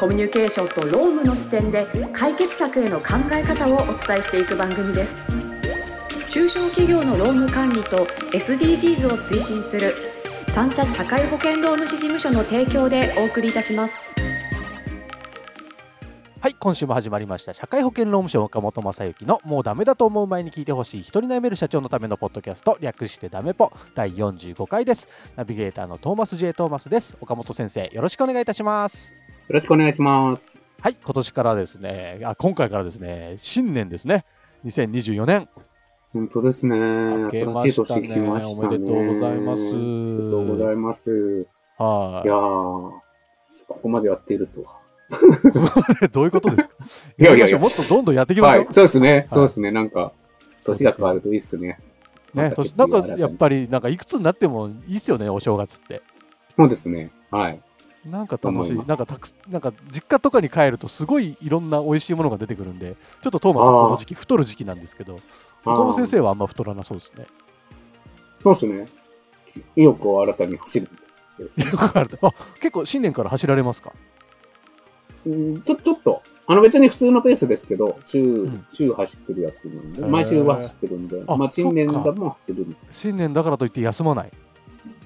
コミュニケーションと労務の視点で解決策への考え方をお伝えしていく番組です中小企業の労務管理と SDGs を推進する三茶社会保険労務士事務所の提供でお送りいたしますはい、今週も始まりました。社会保険労務省岡本正幸のもうダメだと思う前に聞いてほしい人に悩める社長のためのポッドキャスト略してダメポ第45回です。ナビゲーターのトーマス J. トーマスです。岡本先生、よろしくお願いいたします。よろしくお願いします。はい、今年からですね、あ今回からですね、新年ですね。2024年。本当ですね。明けま新しいしたね年来ましたね。おめでとうございますおめでとうございます。はいやー、ここまでやっているとは。い。どういうことですか？いやいやいやもっとどんどんやっていきましょう。はい、そうですね。そうですね。なんか、年が変わる。るといいっすね。ね、なんかやっぱり、なんかいくつになってもいいっすよね、お正月って。そうですね。はい。なんか楽しい。なんかたくすなんか実家とかに帰るとすごいいろんな美味しいものが出てくるんで、ちょっとトーマスこの時期太る時期なんですけど、岡本先生はあんま太らなそうですね。そうですね。意欲を新たに走る。よくあるとあ、結構新年から走られますか？うんちょ、ちょっと、あの別に普通のペースですけど、週、ん週走ってるやつなんで、毎週は走ってるんで、あまあ新年だも走るみたい新年だからといって休まない。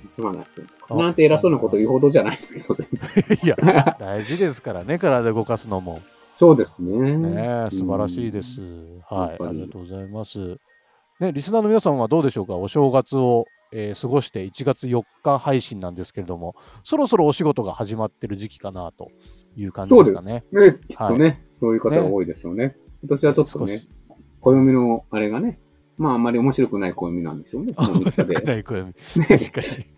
な。すまないですよあなんて偉そうなこと言うほどじゃないですけど、全然。いや、大事ですからね、体動かすのも。そうですね。ねえ素晴らしいです。はい、ありがとうございます。ね、リスナーの皆さんはどうでしょうか？お正月を、えー過ごして1月4日配信なんですけれども、そろそろお仕事が始まってる時期かなという感じですかね。ね、きっとね、そういう方が多いですよね。今年はちょっとね暦のあれがね、まああんまり面白くない暦なんでしょうね、この3日で。暗い暦ね確かに。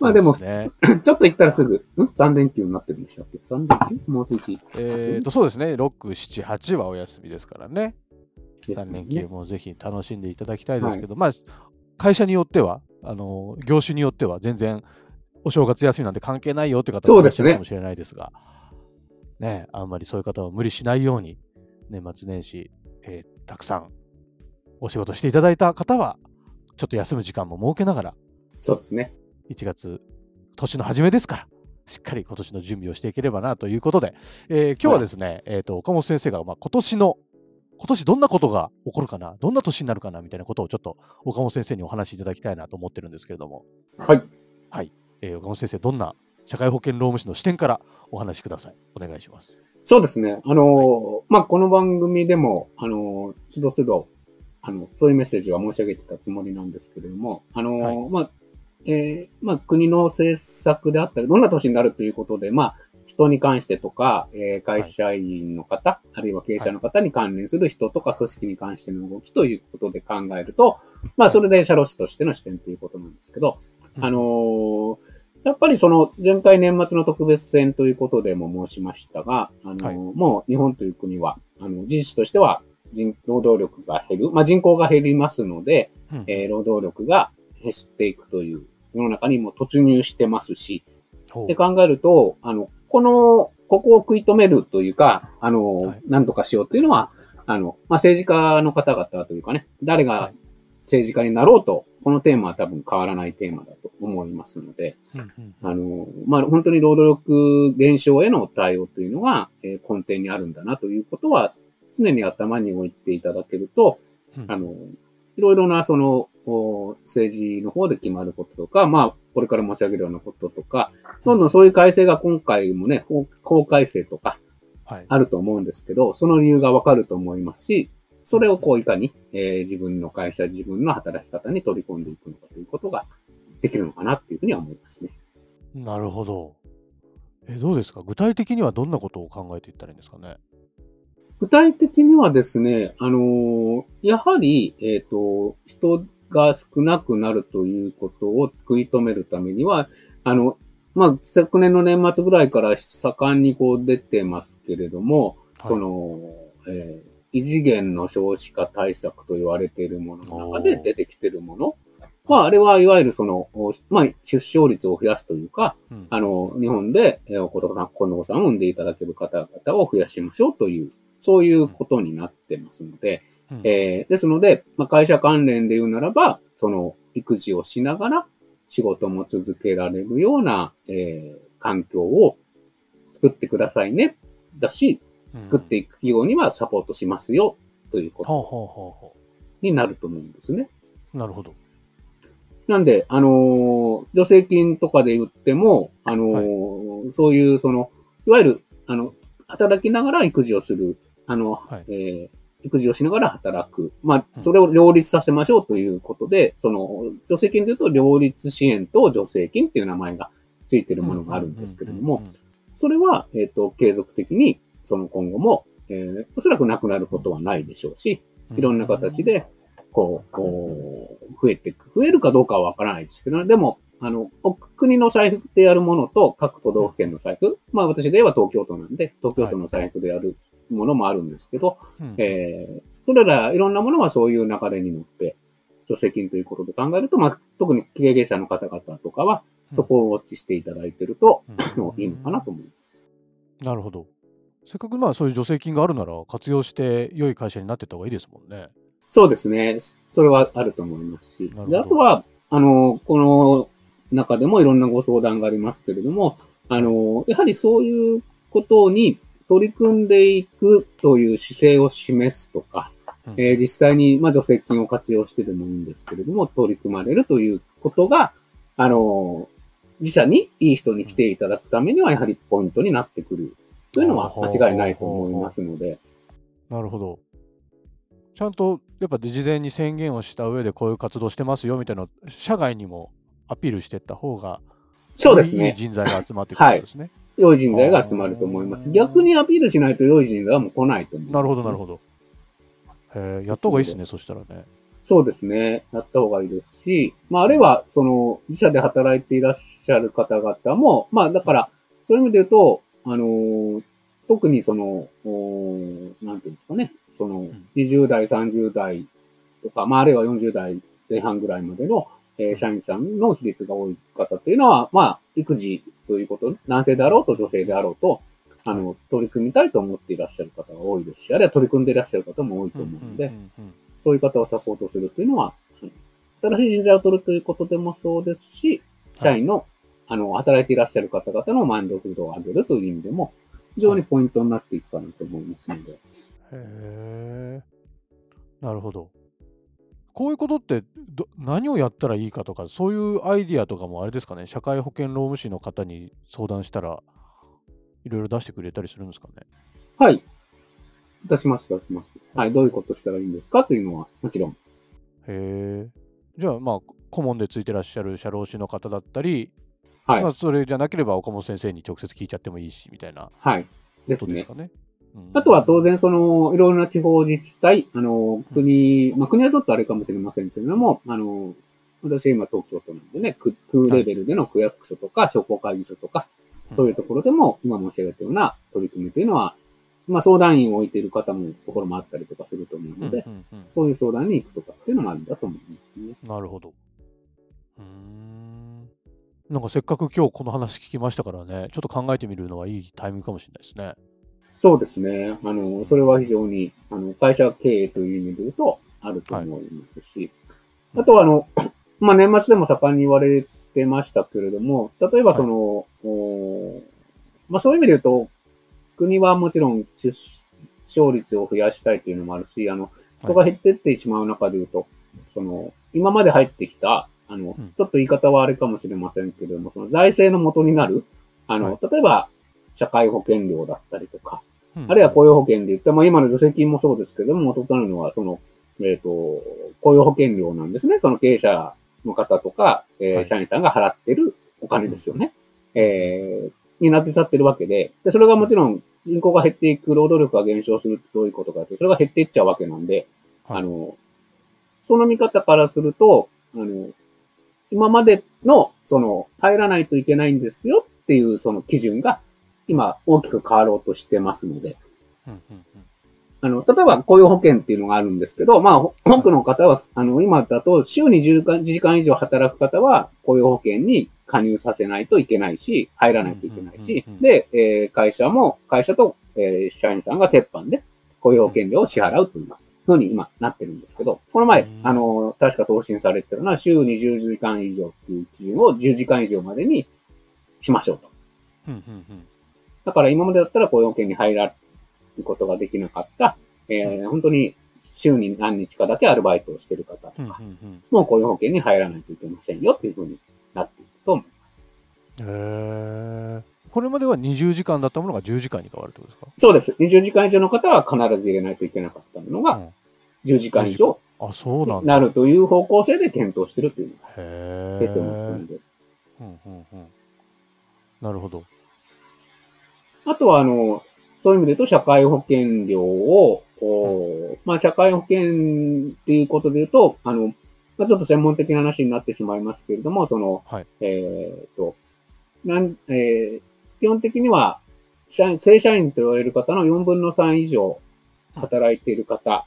まあでも、ね。ちょっと行ったらすぐ、ん ?3 連休になってるんでしたっけ ?3 連休？もうすぐえーと、そうですね、6、7、8はお休みですからね。3ね。連休もぜひ楽しんでいただきたいですけど、まあ、会社によっては、あの業種によっては全然お正月休みなんて関係ないよって方もいらっしゃるかもしれないですが、ね、あんまりそういう方は無理しないように、年末年始、えーたくさんお仕事していただいた方は、ちょっと休む時間も設けながら、そうですね。1月、年の初めですから、しっかり今年の準備をしていければなということで、えー今日はですね、えーと岡本先生が、まあ、今年の、今年どんなことが起こるかな、どんな年になるかなみたいなことをちょっと岡本先生にお話しいただきたいなと思ってるんですけれども、はい。えー岡本先生、どんな社会保険労務士の視点からお話しください。お願いします。そうですね。あのーまあ、この番組でも、あのーつどつど、あの、そういうメッセージは申し上げてたつもりなんですけれども、あのーはいまあ、えーまあ、国の政策であったり、どんな年になるということで、まあ、人に関してとか、えー会社員の方、あるいは経営者の方に関連する人とか組織に関しての動きということで考えると、まあ、それで社労士としての視点ということなんですけど、うんあのーやっぱりその前回年末の特別戦ということでも申しましたが、あのーはい。もう日本という国は、あの、事実としては人、労働力が減る、まあ人口が減りますので、うん。えー労働力が減っていくという世の中にも突入してますし、で考えると、あの、この、ここを食い止めるというか、あの、はい。なんとかしようっていうのは、あの、まあ、政治家の方々というかね、誰はがい。政治家になろうと、このテーマは多分変わらないテーマだと思いますので、あの、まあ、本当に労働力減少への対応というのが、えー根底にあるんだなということは、常に頭に置いていただけると、うん。あの、いろいろな、その、お政治の方で決まることとか、まあ、これから申し上げるようなこととか、どんどんそういう改正が今回もね、法法改正とかはい。あると思うんですけど、その理由がわかると思いますし、それをこういかに、えー自分の会社、自分の働き方に取り込んでいくのかということができるのかなっていうふうには思いますね。なるほど。え、どうですか？具体的にはどんなことを考えていったらいいんですかね？具体的にはですね、あのーやはり、えっ、と、人が少なくなるということを食い止めるためには、あの、まあ、昨年の年末ぐらいから盛んにこう出てますけれども、はい。その、えー異次元の少子化対策と言われているものの中で出てきているもの。まあ、あれはいわゆるその、まあ、出生率を増やすというか、うん、あの、日本で、えお子さん、子供さんを産んでいただける方々を増やしましょうという、そういうことになってますので、うん、えー、ですので、まあ、会社関連で言うならば、その、育児をしながら仕事も続けられるような、えー、環境を作ってくださいね。だし、作っていくようにはサポートしますよ、ということになると思うんですね。なるほど。なんで、あのー、助成金とかで言っても、あのーはい、そういう、その、いわゆる、あの、働きながら育児をする、あの、はい、えー、育児をしながら働く。まあ、それを両立させましょうということで、その、助成金で言うと、両立支援と助成金っていう名前がついてるものがあるんですけれども、それは、えっ、ー、と、継続的に、その今後も、えー、おそらくなくなることはないでしょうし、いろんな形で、こう、こう増えていく。増えるかどうかはわからないですけど、でも、あの、国の財布でやるものと各都道府県の財布、まあ私で言えば東京都なんで、東京都の財布でやるものもあるんですけど、はい、えー、それらいろんなものはそういう流れに乗って、助成金ということで考えると、まあ特に経営者の方々とかは、そこをウォッチしていただいてると、うん、いいのかなと思います。なるほど。せっかくまあそういう助成金があるなら活用して良い会社になってた方がいいですもんね。そうですね。それはあると思いますし。であとは、あの、この中でもいろんなご相談がありますけれども、あの、やはりそういうことに取り組んでいくという姿勢を示すとか、うん、えー、実際に、まあ、助成金を活用してでもいいんですけれども、取り組まれるということが、あの、自社にいい人に来ていただくためには、やはりポイントになってくるというのは間違いないと思いますので。なるほど。ちゃんとやっぱ事前に宣言をした上でこういう活動してますよみたいな社外にもアピールしていった方が、そうですね。いい人材が集まってくるんですね。はい、良い人材が集まると思います。逆にアピールしないと良い人材はもう来ないと思う、ね、なるほど、なるほど。へやった方がいいですね、そしたらね。そうですね。やった方がいいですし、まあ、あるいは、その、自社で働いていらっしゃる方々も、まあ、だから、そういう意味で言うと、あのー、特にその、なんていうんですかね、その、20代、30代とか、まあ、あるいは40代前半ぐらいまでの、えー、社員さんの比率が多い方っていうのは、まあ、育児ということ、男性であろうと女性であろうと、あの、取り組みたいと思っていらっしゃる方が多いですし、あるいは取り組んでいらっしゃる方も多いと思うので、そういう方をサポートするというのは、新しい人材を取るということでもそうですし、社員の、はい、あの、働いていらっしゃる方々の満足度を上げるという意味でも、非常にポイントになっていくかなと思いますので。へえ。なるほど。こういうことってど何をやったらいいかとか、そういうアイディアとかもあれですかね、社会保険労務士の方に相談したら、いろいろ出してくれたりするんですかね？はい。出します、出します。はい。どういうことしたらいいんですかというのは、もちろん。へえ。じゃあ、まあ、顧問でついてらっしゃる社労士の方だったり、はい。まあ、それじゃなければ岡本先生に直接聞いちゃってもいいし、みたいな。はい。ですね。ですかね？うん、あとは当然その、いろいろな地方自治体、あの、国、まあ国はちょっとあれかもしれませんけれども、あの、私今東京都なんでね、区レベルでの区役所とか商工会議所とか、そういうところでも今申し上げたような取り組みというのは、まあ相談員を置いている方も、ところもあったりとかすると思うので、そういう相談に行くとかっていうのもあるんだと思いますね。なるほど。うん。なんかせっかく今日この話聞きましたからね、ちょっと考えてみるのはいいタイミングかもしれないですね。そうですね。あの、それは非常に、あの、会社経営という意味で言うと、あると思いますし、はい、あとは、あの、まあ、年末でも盛んに言われてましたけれども、例えばその、はい、まあ、そういう意味で言うと、国はもちろん出生率を増やしたいというのもあるし、あの、人が減ってってしまう中で言うと、はい、その、今まで入ってきた、あの、うん、ちょっと言い方はあれかもしれませんけれども、その財政の元になる、あの、例えば、社会保険料だったりとか、あるいは雇用保険で言ったまあ今の助成金もそうですけれども、元となるのは、その、えっ、ー、と、雇用保険料なんですね。その経営者の方とか、えー、社員さんが払ってるお金ですよね。えー、になって立ってるわけで、で、それがもちろん人口が減っていく、労働力が減少するってどういうことかって、それが減っていっちゃうわけなんで、はい、あの、その見方からすると、あの、今までの、その、入らないといけないんですよっていうその基準が、今大きく変わろうとしてますので、あの、例えば雇用保険っていうのがあるんですけど、まあ、多くの方は、あの、今だと週に10時間以上働く方は雇用保険に加入させないといけないし、入らないといけないし、で、えー、会社も、会社と、えー、社員さんが折半で雇用保険料を支払うというふうに今なってるんですけど、この前、あの、確か答申されてるのは週20時間以上っていう基準を10時間以上までにしましょうと。だから今までだったら雇用保険に入らることができなかった、えー、本当に週に何日かだけアルバイトをしてる方とか、もう雇用保険に入らないといけませんよっていうふうになっていくと思います。へー。これまでは20時間だったものが10時間に変わるってことですか？そうです。20時間以上の方は必ず入れないといけなかったものが、10時間以上あ、そうなんなるという方向性で検討してるというのが出てますので。うんうんうん、なるほど。あとは、あの、そういう意味で言うと、社会保険料を、うん、まあ、社会保険っていうことで言うと、あの、まあ、ちょっと専門的な話になってしまいますけれども、その、はい、えっ、と、なん、えー、基本的には、社員、正社員と言われる方の4分の3以上働いている方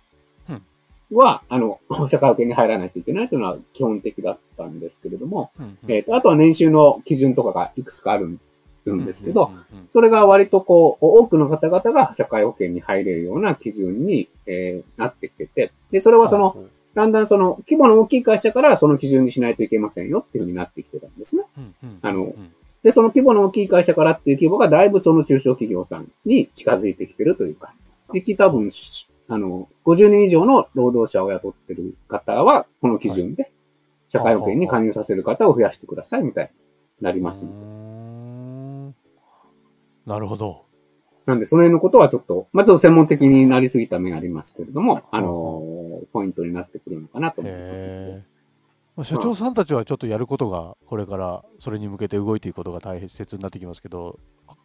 は、あの、社会保険に入らないといけないというのは基本的だったんですけれども、えっ、と、あとは年収の基準とかがいくつかあるんるんですけど、それが割とこう、多くの方々が社会保険に入れるような基準に、えー、なってきてて、で、それはその、だんだんその規模の大きい会社からその基準にしないといけませんよっていうふうになってきてたんですね。あの、で、その規模の大きい会社からっていう規模がだいぶその中小企業さんに近づいてきてるというか、時期多分、あの、50年以上の労働者を雇ってる方は、この基準で、社会保険に加入させる方を増やしてくださいみたいになりますので。なるほど。なんで、その辺のことはちょっと、まず専門的になりすぎた面ありますけれども、あのポイントになってくるのかなと思いますので。社長さんたちはちょっとやることが、これからそれに向けて動いていくことが大切になってきますけど、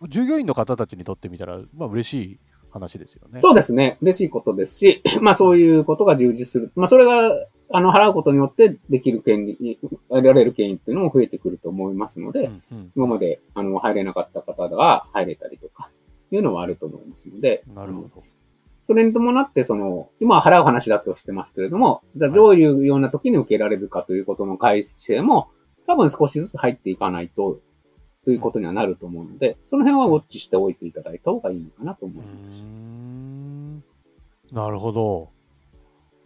従業員の方たちにとってみたら、まあ嬉しい話ですよね。そうですね。嬉しいことですし、まあそういうことが充実する。まあそれが、あの、払うことによってできる権利、得られる権利っていうのも増えてくると思いますので、うんうん、今まで、あの、入れなかった方が入れたりとか、いうのはあると思いますので、なるほど。それに伴って、その、今は払う話だけをしてますけれども、実はどういうような時に受けられるかということの改正も、多分少しずつ入っていかないと、ということにはなると思うので、その辺はウォッチしておいていただいた方がいいのかなと思います。なるほど。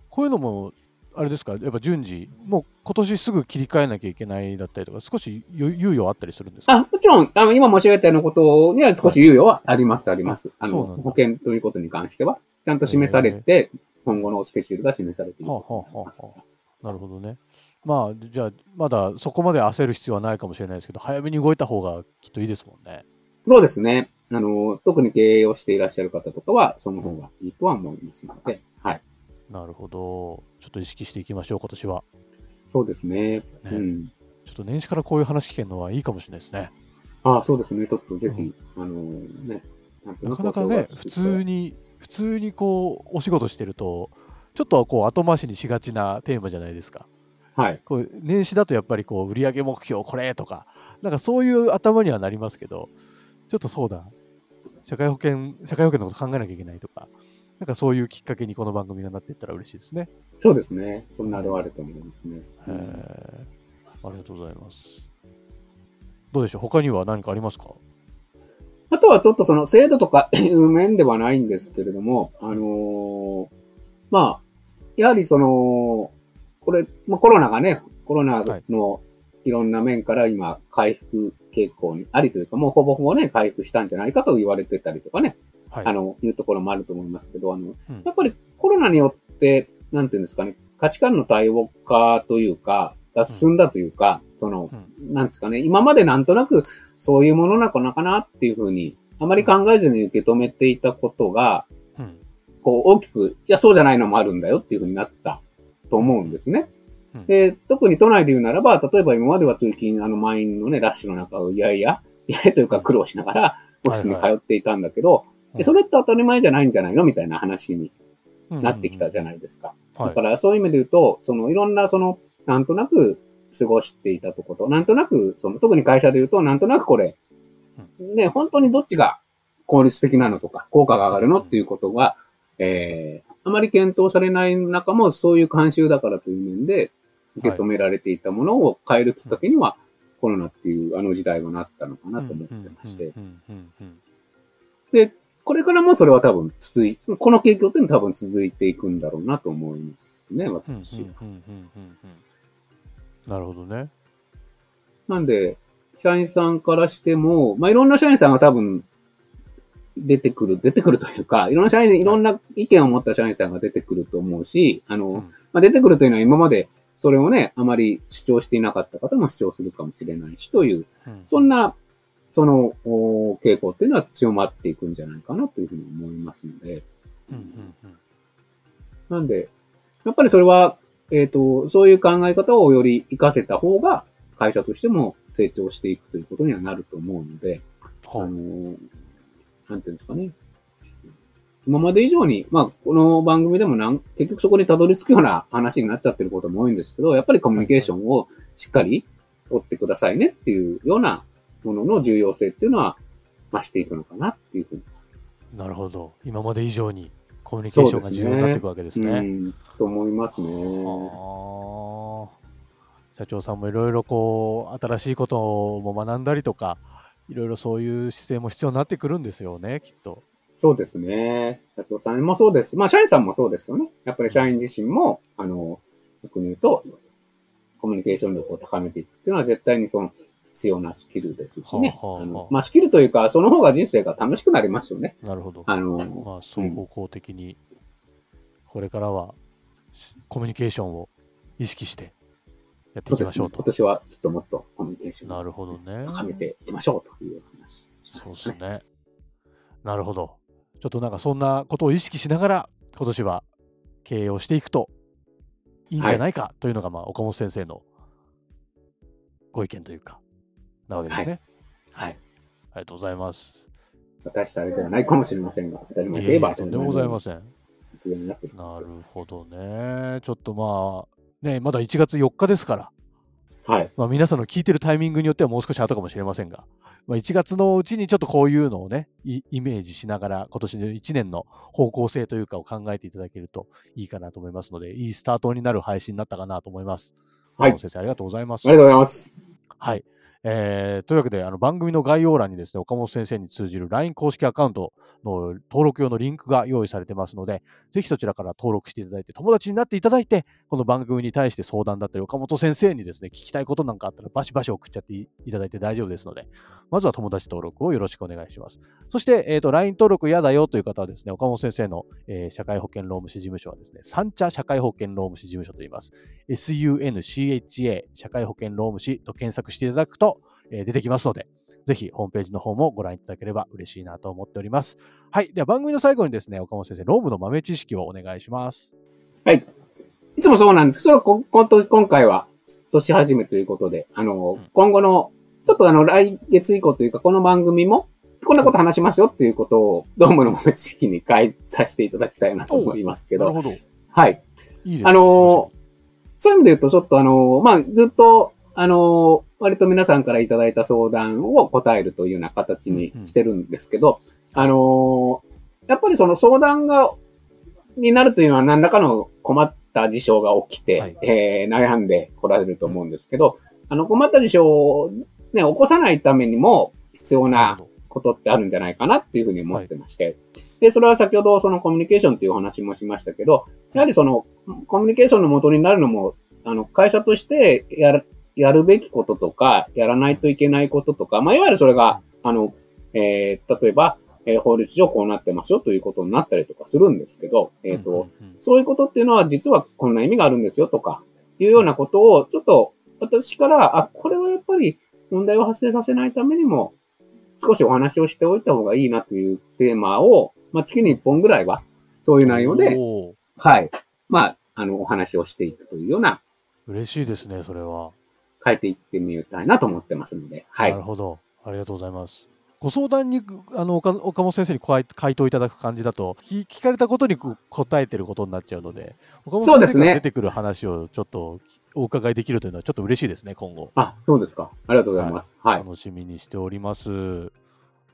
こういうのも、あれですか、やっぱ順次、もう今年すぐ切り替えなきゃいけないだったりとか、少し猶予あったりするんですか？あもちろん、あの今申し上げたようなことには少し猶予はあります、あります。あの、保険ということに関しては。ちゃんと示されて、今後のスケジュールが示されているはあはあはあ、なるほどね。まあ、じゃあ、まだそこまで焦る必要はないかもしれないですけど、早めに動いた方がきっといいですもんね。そうですね。あの、特に経営をしていらっしゃる方とかは、その方がいいとは思いますので、はい。なるほど。ちょっと意識していきましょう、今年は。そうですね。ねうん。ちょっと年始からこういう話聞けるのはいいかもしれないですね。ああ、そうですね。ちょっとぜひ、うん、あのね、なかなかね、普通に普通にこうお仕事してるとちょっとこう後回しにしがちなテーマじゃないですか。はい、こう年始だとやっぱりこう売上目標これとかなんかそういう頭にはなりますけどちょっとそうだ社会保険社会保険のこと考えなきゃいけないとかなんかそういうきっかけにこの番組がなっていったら嬉しいですね。そうですね。そんなあるあると思いますね。えありがとうございます。どうでしょう？他には何かありますか？あとはちょっとその制度とかい う面ではないんですけれども、あのー、まあ、やはりその、これ、まあ、コロナがね、コロナのいろんな面から今回復傾向にありというか、もうほぼほぼね、回復したんじゃないかと言われてたりとかね、はい、あの、いうところもあると思いますけど、あの、うん、やっぱりコロナによって、なんていうんですかね、価値観の多様化というか、が進んだというか、その、なんですかね、今までなんとなくそういうものなのかなっていうふうに、あまり考えずに受け止めていたことが、こう大きく、いや、そうじゃないのもあるんだよっていうふうになったと思うんですね。で、特に都内で言うならば、例えば今までは通勤、あの満員のね、ラッシュの中をいやいや、いやというか苦労しながら、オフィスに通っていたんだけど、それって当たり前じゃないんじゃないのみたいな話になってきたじゃないですか。だからそういう意味で言うと、そのいろんなその、なんとなく過ごしていたとこと、なんとなく、その、特に会社で言うと、なんとなくこれ、ね、本当にどっちが効率的なのとか、効果が上がるのっていうことが、えー、あまり検討されない中もそういう慣習だからという面で受け止められていたものを変えるきっかけには、コロナっていうあの時代はなったのかなと思ってまして。で、これからもそれは多分続い、この傾向っていうのは多分続いていくんだろうなと思いますね、私は。なるほどね。なんで、社員さんからしても、まあ、いろんな社員さんが多分出てくる、出てくるというか、いろんな社員、いろんな意見を持った社員さんが出てくると思うし、あの、うんまあ、出てくるというのは今までそれをね、あまり主張していなかった方も主張するかもしれないし、という、そんな、その、お傾向っていうのは強まっていくんじゃないかなというふうに思いますので、なんで、やっぱりそれは、えっ、と、そういう考え方をより活かせた方が、会社としても成長していくということにはなると思うので、あはの、なんていうんですかね。今まで以上に、まあ、この番組でもなん結局そこにたどり着くような話になっちゃってることも多いんですけど、やっぱりコミュニケーションをしっかり取ってくださいねっていうようなものの重要性っていうのは増していくのかなっていうふうに。なるほど。今まで以上にコミュニケーションが重要になっていくわけですね。うん、と思いますね。社長さんもいろいろこう新しいことも学んだりとかいろいろそういう姿勢も必要になってくるんですよねきっと。そうですね。社長さんもそうです。まあ、社員さんもそうですよね。やっぱり社員自身も、あの、逆に言うと、コミュニケーション力を高めていくっていうのは絶対にその必要なスキルですしね。はあはあはあまあ、スキルというか、その方が人生が楽しくなりますよね。なるほど。あの、まあ双方向的にこれからはしコミュニケーションを意識してやって。いうきましょうと。今年はちょっともっとコミュニケーションをなるほどね。高めていきましょうという話そうですね。なるほど。ちょっとなんかそんなことを意識しながら今年は経営をしていくといいんじゃないかというのが、まあ岡本先生のご意見というか、なわけですね。はい。ありがとうございます。私とあれではないかもしれませんが、当たり前といえば当とんでもございません。ななる。ほどね。ちょっとまあ、ね、まだ1月4日ですから、はい。まあ、皆さんの聞いてるタイミングによってはもう少し後かもしれませんが、まあ、1月のうちにちょっとこういうのをね、イイメージしながら、今年の1年の方向性というかを考えていただけるといいかなと思いますので、いいスタートになる配信になったかなと思います。はい先生、ありがとうございます。ありがとうございます。はい。えーというわけで、あの番組の概要欄にですね、岡本先生に通じる LINE 公式アカウントの登録用のリンクが用意されてますので、ぜひそちらから登録していただいて、友達になっていただいて、この番組に対して相談だったり、岡本先生にですね、聞きたいことなんかあったら、バシバシ送っちゃっていただいて大丈夫ですので、まずは友達登録をよろしくお願いします。そして、えーと、LINE 登録嫌だよという方はですね、岡本先生の、えー社会保険労務士事務所はですね、三茶社会保険労務士事務所と言います。SUNCHA 社会保険労務士と検索していただくと、えー出てきますので、ぜひホームページの方もご覧いただければ嬉しいなと思っております。はい。では番組の最後にですね、岡本先生、ロームの豆知識をお願いします。はい。いつもそうなんですけど、今回は年始めということで、あの、うん今後の、ちょっとあの、来月以降というか、この番組も、こんなこと話しますよっていうことを、ドームの豆知識に変えさせていただきたいなと思いますけど、なるほど。いはい。いですね。あのーそういう意味で言うと、ちょっとあのーまあ、ずっと、あのー割と皆さんからいただいた相談を答えるというような形にしてるんですけど、あのーやっぱりその相談が、になるというのは何らかの困った事象が起きて、はい。えー悩んで来られると思うんですけど、あの、困った事象をね、起こさないためにも必要なことってあるんじゃないかなっていうふうに思ってまして。で、それは先ほどそのコミュニケーションっていうお話もしましたけど、やはりそのコミュニケーションの元になるのも、あの、会社としてやる、やるべきこととか、やらないといけないこととか、まあ、いわゆるそれが、あの、えー例えば、えー法律上こうなってますよということになったりとかするんですけど、えっ、と、うんうんうんそういうことっていうのは実はこんな意味があるんですよとか、いうようなことを、ちょっと私から、あ、これはやっぱり問題を発生させないためにも、少しお話をしておいた方がいいなというテーマを、まあ、月に1本ぐらいは、そういう内容で、はい。まあ、あの、お話をしていくというような、嬉しいですね、それは。変えていってみたいなと思ってますので、はないる。ほど。ありがとうございます。ご相談にあの岡岡本先生に回回答いただく感じだと聞聞かれたことにこ答えてることになっちゃうので岡本先生から出てくる話をちょっとお伺いできるというのはちょっと嬉しいですね今後あ、そうですか。ありがとうございます。はい。楽しみにしております。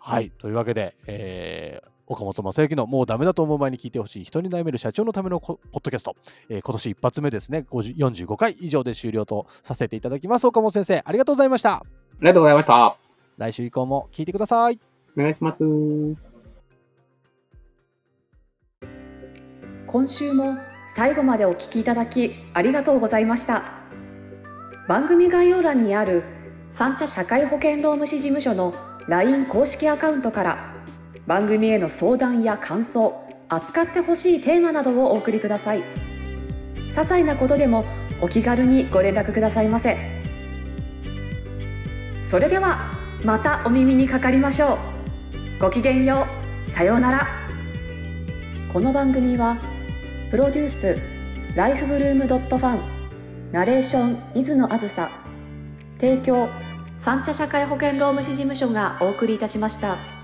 はい、というわけで、えー岡本正幸のもうダメだと思う前に聞いてほしい人に悩める社長のためのポッドキャスト、えー、今年一発目ですね。45回以上で終了とさせていただきます。岡本先生ありがとうございました。ありがとうございました。来週以降も聞いてください。お願いします。今週も最後までお聞きいただきありがとうございました。番組概要欄にある三茶社会保険労務士事務所の LINE 公式アカウントから番組への相談や感想扱ってほしいテーマなどをお送りください。些細なことでもお気軽にご連絡くださいませ。それではまたお耳にかかりましょう。ごきげんよう。さようなら。この番組はプロデュースライフブルームドットファンナレーション水野あずさ提供三茶社会保険労務士事務所がお送りいたしました。